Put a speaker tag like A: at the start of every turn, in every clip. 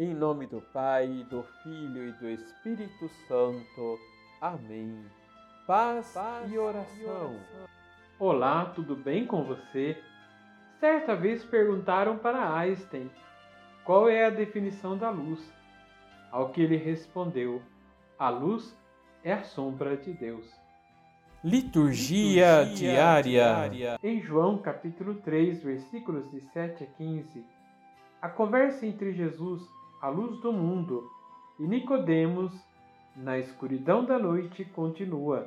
A: Em nome do Pai, do Filho e do Espírito Santo. Amém. Paz, Paz e, oração. e oração.
B: Olá, tudo bem com você? Certa vez perguntaram para Einstein qual é a definição da luz. Ao que ele respondeu: a luz é a sombra de Deus.
A: Liturgia, Liturgia diária.
B: diária. Em João capítulo 3, versículos de 7 a 15, a conversa entre Jesus, a luz do mundo, e Nicodemos, na escuridão da noite, continua.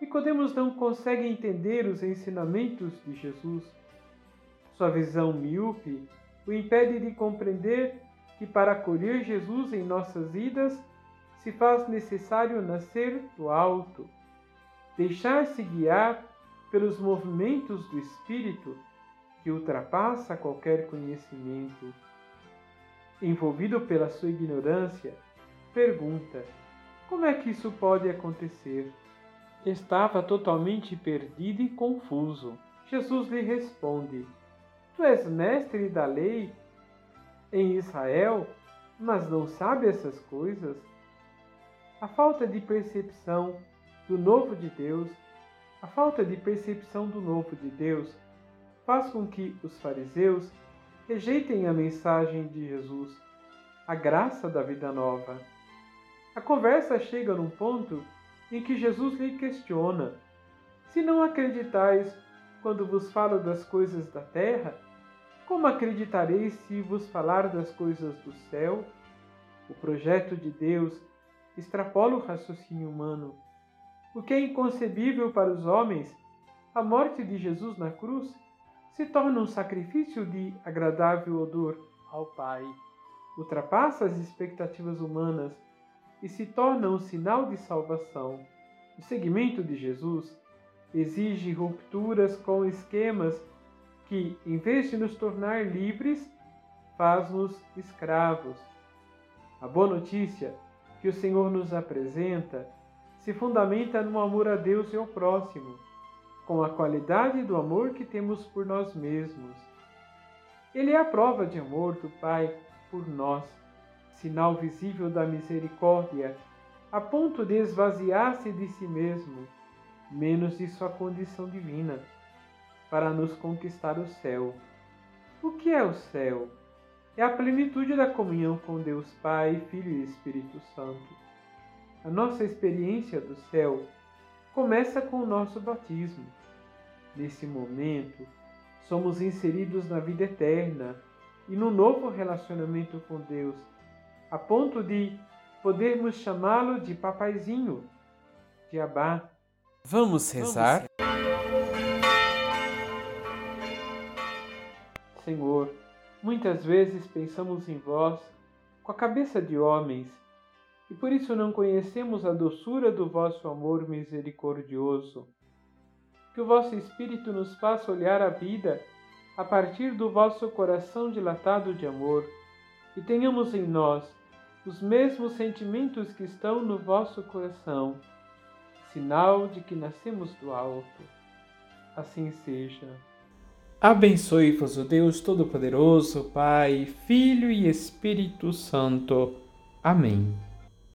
B: Nicodemos não consegue entender os ensinamentos de Jesus. Sua visão míope o impede de compreender que para acolher Jesus em nossas vidas se faz necessário nascer do alto, deixar-se guiar pelos movimentos do Espírito que ultrapassa qualquer conhecimento. Envolvido pela sua ignorância, pergunta: como é que isso pode acontecer? Estava totalmente perdido e confuso. Jesus lhe responde: Tu és mestre da lei em Israel, mas não sabe essas coisas? A falta de percepção do novo de Deus, a falta de percepção do novo de Deus, faz com que os fariseus rejeitem a mensagem de Jesus, a graça da vida nova. A conversa chega num ponto em que Jesus lhe questiona: Se não acreditais quando vos falo das coisas da terra, como acreditareis se vos falar das coisas do céu? O projeto de Deus extrapola o raciocínio humano. O que é inconcebível para os homens, a morte de Jesus na cruz, se torna um sacrifício de agradável odor ao Pai. Ultrapassa as expectativas humanas e se torna um sinal de salvação. O seguimento de Jesus exige rupturas com esquemas que, em vez de nos tornar livres, faz-nos escravos. A boa notícia que o Senhor nos apresenta se fundamenta no amor a Deus e ao próximo, com a qualidade do amor que temos por nós mesmos. Ele é a prova de amor do Pai por nós, sinal visível da misericórdia, a ponto de esvaziar-se de si mesmo, menos de sua condição divina para nos conquistar o céu. O que é o céu? É a plenitude da comunhão com Deus Pai, Filho e Espírito Santo. A nossa experiência do céu começa com o nosso batismo. Nesse momento, somos inseridos na vida eterna e no novo relacionamento com Deus, a ponto de podermos chamá-lo de papaizinho, de abá.
A: Vamos rezar?
B: Senhor, muitas vezes pensamos em vós com a cabeça de homens e por isso não conhecemos a doçura do vosso amor misericordioso. Que o vosso Espírito nos faça olhar a vida a partir do vosso coração dilatado de amor e tenhamos em nós os mesmos sentimentos que estão no vosso coração, sinal de que nascemos do alto. Assim seja.
A: Abençoe-vos o Deus Todo-Poderoso, Pai, Filho e Espírito Santo. Amém.